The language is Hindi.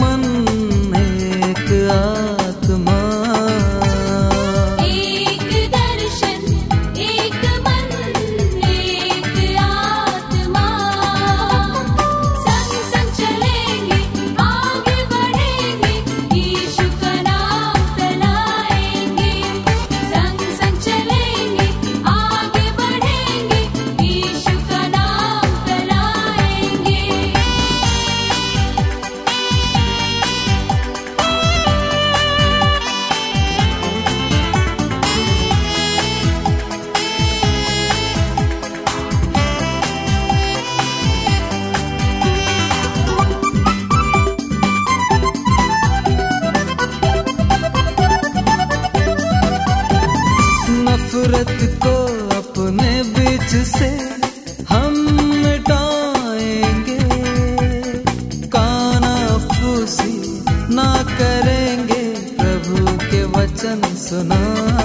मन को अपने बीच से हम मिटाएँगे। काना फूसी ना करेंगे प्रभु के वचन सुना।